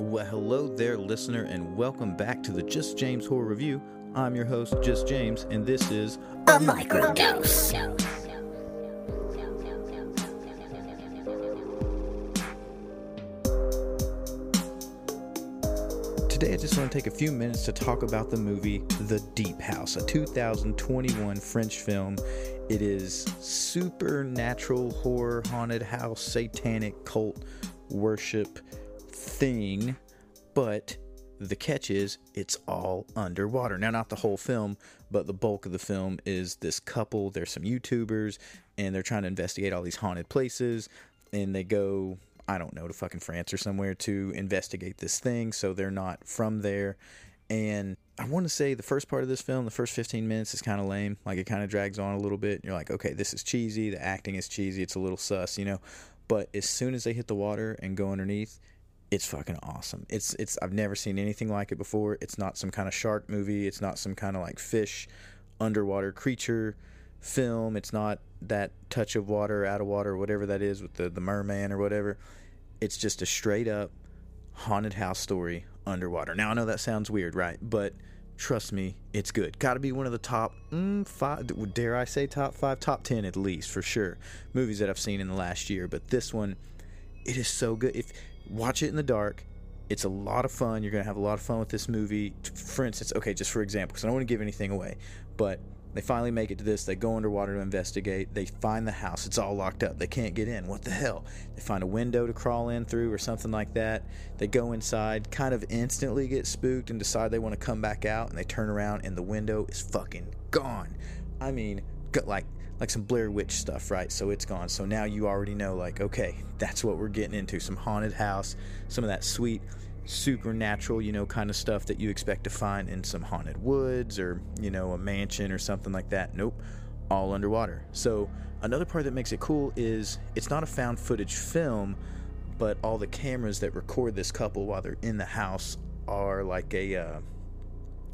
Well, hello there, listener, and welcome back to the Just James Horror Review. I'm your host, Just James, and this is A microdose. Today, I just want to take a few minutes to talk about the movie The Deep House, a 2021 French film. It is supernatural horror, haunted house, satanic cult worship thing, but the catch is it's all underwater. Now, not the whole film, but the bulk of the film is this couple. There's some YouTubers, and they're trying to investigate all these haunted places, and they go I don't know, to fucking France or somewhere to investigate this thing. So they're not from there. And I want to say the first part of this film, the first 15 minutes, is kind of lame. Like it kind of drags on a little bit. You're like, okay, this is cheesy. The acting is cheesy. It's a little sus, you know. But as soon as they hit the water and go underneath, it's fucking awesome. It's it's I've never seen anything like it before. It's not some kind of shark movie. It's not some kind of like fish underwater creature film. It's not that touch of water, out of water, whatever that is with the, the merman or whatever. It's just a straight up haunted house story underwater. Now, I know that sounds weird, right? But trust me, it's good. Got to be one of the top mm, five, dare I say top five, top ten at least, for sure, movies that I've seen in the last year. But this one, it is so good. If watch it in the dark, it's a lot of fun. You're going to have a lot of fun with this movie. For instance, okay, just for example, because I don't want to give anything away, but they finally make it to this. They go underwater to investigate. They find the house. It's all locked up. They can't get in. What the hell? They find a window to crawl in through or something like that. They go inside, kind of instantly get spooked and decide they want to come back out. And they turn around and the window is fucking gone. I mean, like like some Blair Witch stuff, right? So it's gone. So now you already know, like, okay, that's what we're getting into. Some haunted house, some of that sweet supernatural, you know, kind of stuff that you expect to find in some haunted woods or, you know, a mansion or something like that. Nope, all underwater. So, another part that makes it cool is it's not a found footage film, but all the cameras that record this couple while they're in the house are like a uh,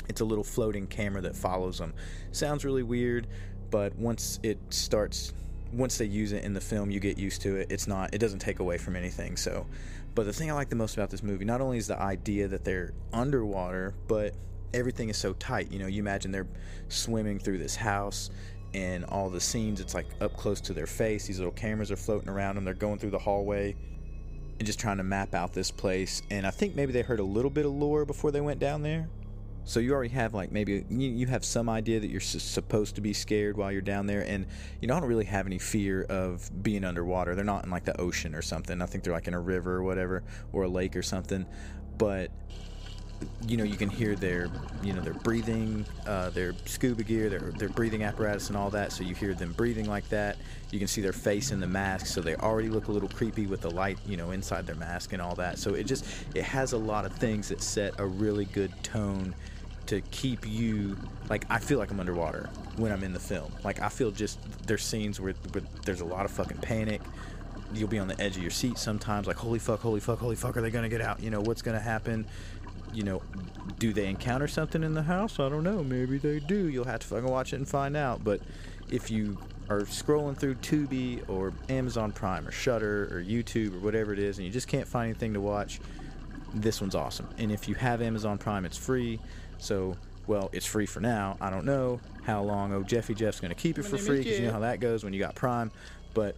it's a little floating camera that follows them. Sounds really weird, but once it starts once they use it in the film, you get used to it. It's not it doesn't take away from anything. So but the thing I like the most about this movie, not only is the idea that they're underwater, but everything is so tight. You know, you imagine they're swimming through this house and all the scenes, it's like up close to their face. These little cameras are floating around them. They're going through the hallway and just trying to map out this place. And I think maybe they heard a little bit of lore before they went down there. So you already have like maybe you, have some idea that you're supposed to be scared while you're down there, and you know I don't really have any fear of being underwater. They're not in like the ocean or something. I think they're like in a river or whatever, or a lake or something. But you know you can hear their you know their breathing uh, their scuba gear their, their breathing apparatus and all that so you hear them breathing like that you can see their face in the mask so they already look a little creepy with the light you know inside their mask and all that so it just it has a lot of things that set a really good tone to keep you like I feel like I'm underwater when I'm in the film. Like I feel just there's scenes where, where there's a lot of fucking panic. You'll be on the edge of your seat sometimes, like holy fuck, holy fuck, holy fuck, are they gonna get out? You know what's gonna happen? You know, do they encounter something in the house? I don't know. Maybe they do. You'll have to fucking watch it and find out. But if you are scrolling through Tubi or Amazon Prime or Shudder or YouTube or whatever it is, and you just can't find anything to watch, this one's awesome. And if you have Amazon Prime, it's free. So, well, it's free for now. I don't know how long Oh Jeffy Jeff's going to keep it for free because you know how that goes when you got Prime. But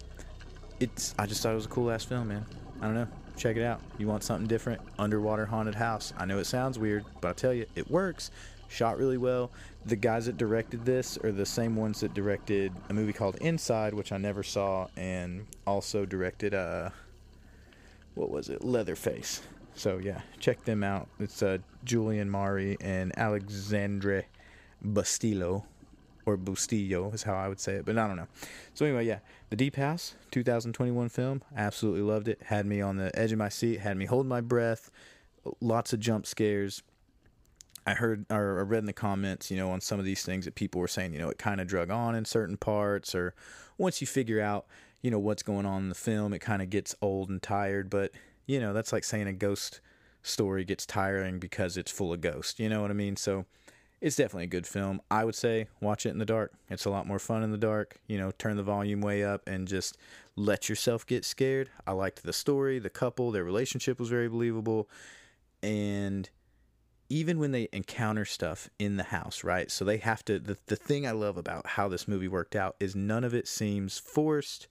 it's I just thought it was a cool ass film, man. I don't know. Check it out. You want something different? Underwater haunted house. I know it sounds weird, but I tell you, it works. Shot really well. The guys that directed this are the same ones that directed a movie called Inside, which I never saw, and also directed uh, what was it? Leatherface. So yeah, check them out. It's uh, Julien Maury and Alexandre Bustillo, or Bustillo is how I would say it, but I don't know. So anyway, yeah, The Deep House, 2021 film. Absolutely loved it. Had me on the edge of my seat. Had me holding my breath. Lots of jump scares. I heard or I read in the comments, you know, on some of these things that people were saying, you know, it kind of drug on in certain parts, or once you figure out, you know, what's going on in the film, it kind of gets old and tired. But you know, that's like saying a ghost story gets tiring because it's full of ghosts. You know what I mean? So it's definitely a good film. I would say watch it in the dark. It's a lot more fun in the dark. You know, turn the volume way up and just let yourself get scared. I liked the story, the couple, their relationship was very believable. and even when they encounter stuff in the house, right? So they have to the, the thing I love about how this movie worked out is none of it seems forced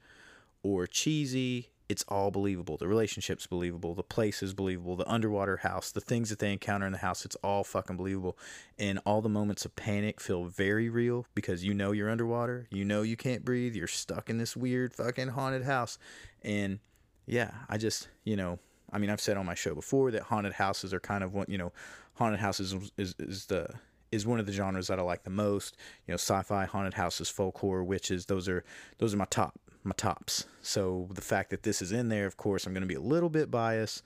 or cheesy. It's all believable. The relationship's believable. The place is believable. The underwater house, the things that they encounter in the house, it's all fucking believable. And all the moments of panic feel very real because you know you're underwater. You know you can't breathe. You're stuck in this weird fucking haunted house. And yeah, I just, you know, I mean, I've said on my show before that haunted houses are kind of one, you know, haunted houses is, is, is the is one of the genres that I like the most. You know, sci-fi, haunted houses, folk horror, witches. Those are those are my top my tops. So the fact that this is in there, of course, I'm going to be a little bit biased,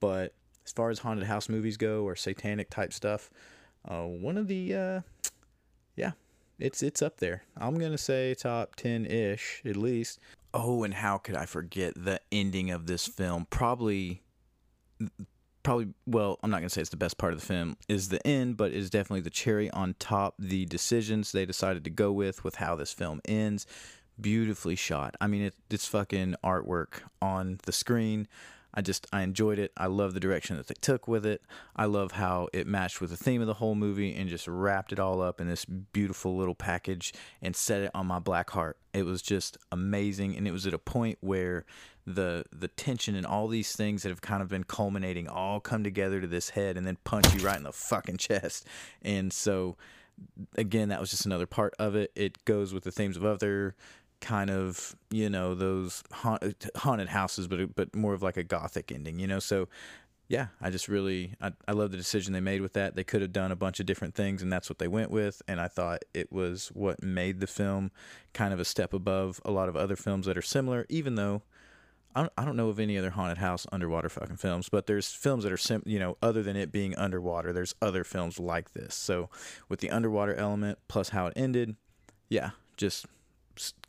but as far as haunted house movies go or satanic type stuff, uh, one of the uh, yeah, it's it's up there. I'm gonna say top ten ish at least. Oh, and how could I forget the ending of this film? Probably probably well i'm not going to say it's the best part of the film is the end but it is definitely the cherry on top the decisions they decided to go with with how this film ends. Beautifully shot. I mean it, it's fucking artwork on the screen i just i enjoyed it i love the direction that they took with it i love how it matched with the theme of the whole movie and just wrapped it all up in this beautiful little package and set it on my black heart it was just amazing and it was at a point where the the tension and all these things that have kind of been culminating all come together to this head and then punch you right in the fucking chest. And so again, that was just another part of it. It goes with the themes of other kind of you know those haunted houses, but but more of like a gothic ending, you know. So yeah, I just really I, I love the decision they made with that. They could have done a bunch of different things, and that's what they went with. And I thought it was what made the film kind of a step above a lot of other films that are similar, even though I don't, I don't know of any other haunted house underwater fucking films, but there's films that are sim, you know, other than it being underwater, there's other films like this. So with the underwater element plus how it ended, yeah, just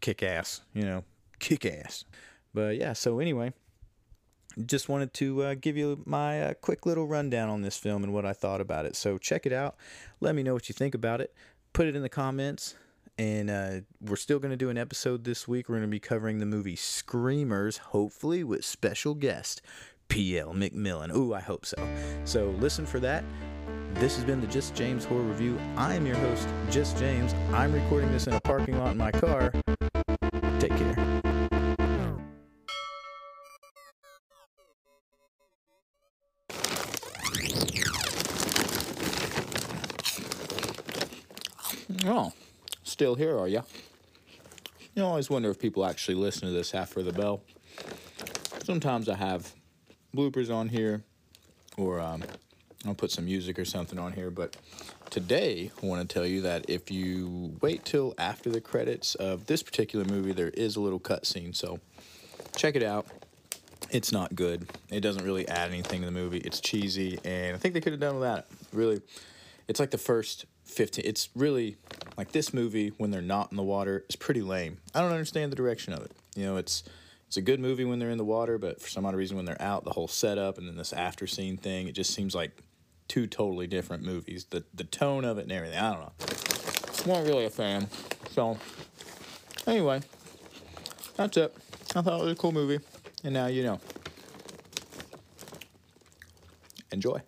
kick ass, you know, kick ass. But yeah, so anyway, just wanted to uh, give you my uh, quick little rundown on this film and what I thought about it. So check it out. Let me know what you think about it. Put it in the comments and uh, we're still going to do an episode this week. We're going to be covering the movie Screamers, hopefully with special guest P.L. McMillan. Ooh, I hope so. So listen for that. This has been the Just James Horror Review. I am your host, Just James. I'm recording this in a parking lot in my car. Take care. Oh still here, are you? You always wonder if people actually listen to this after the bell. Sometimes I have bloopers on here, or um, I'll put some music or something on here. But today, I want to tell you that if you wait till after the credits of this particular movie, there is a little cutscene. So check it out. It's not good. It doesn't really add anything to the movie. It's cheesy, and I think they could have done without it. Really, it's like the first 15 it's really like this movie when they're not in the water is pretty lame i don't understand the direction of it you know it's it's a good movie when they're in the water but for some odd reason when they're out the whole setup and then this after scene thing it just seems like two totally different movies. The the tone of it and everything. I don't know. Not really a fan. So anyway that's it. I thought it was a cool movie and now you know. Enjoy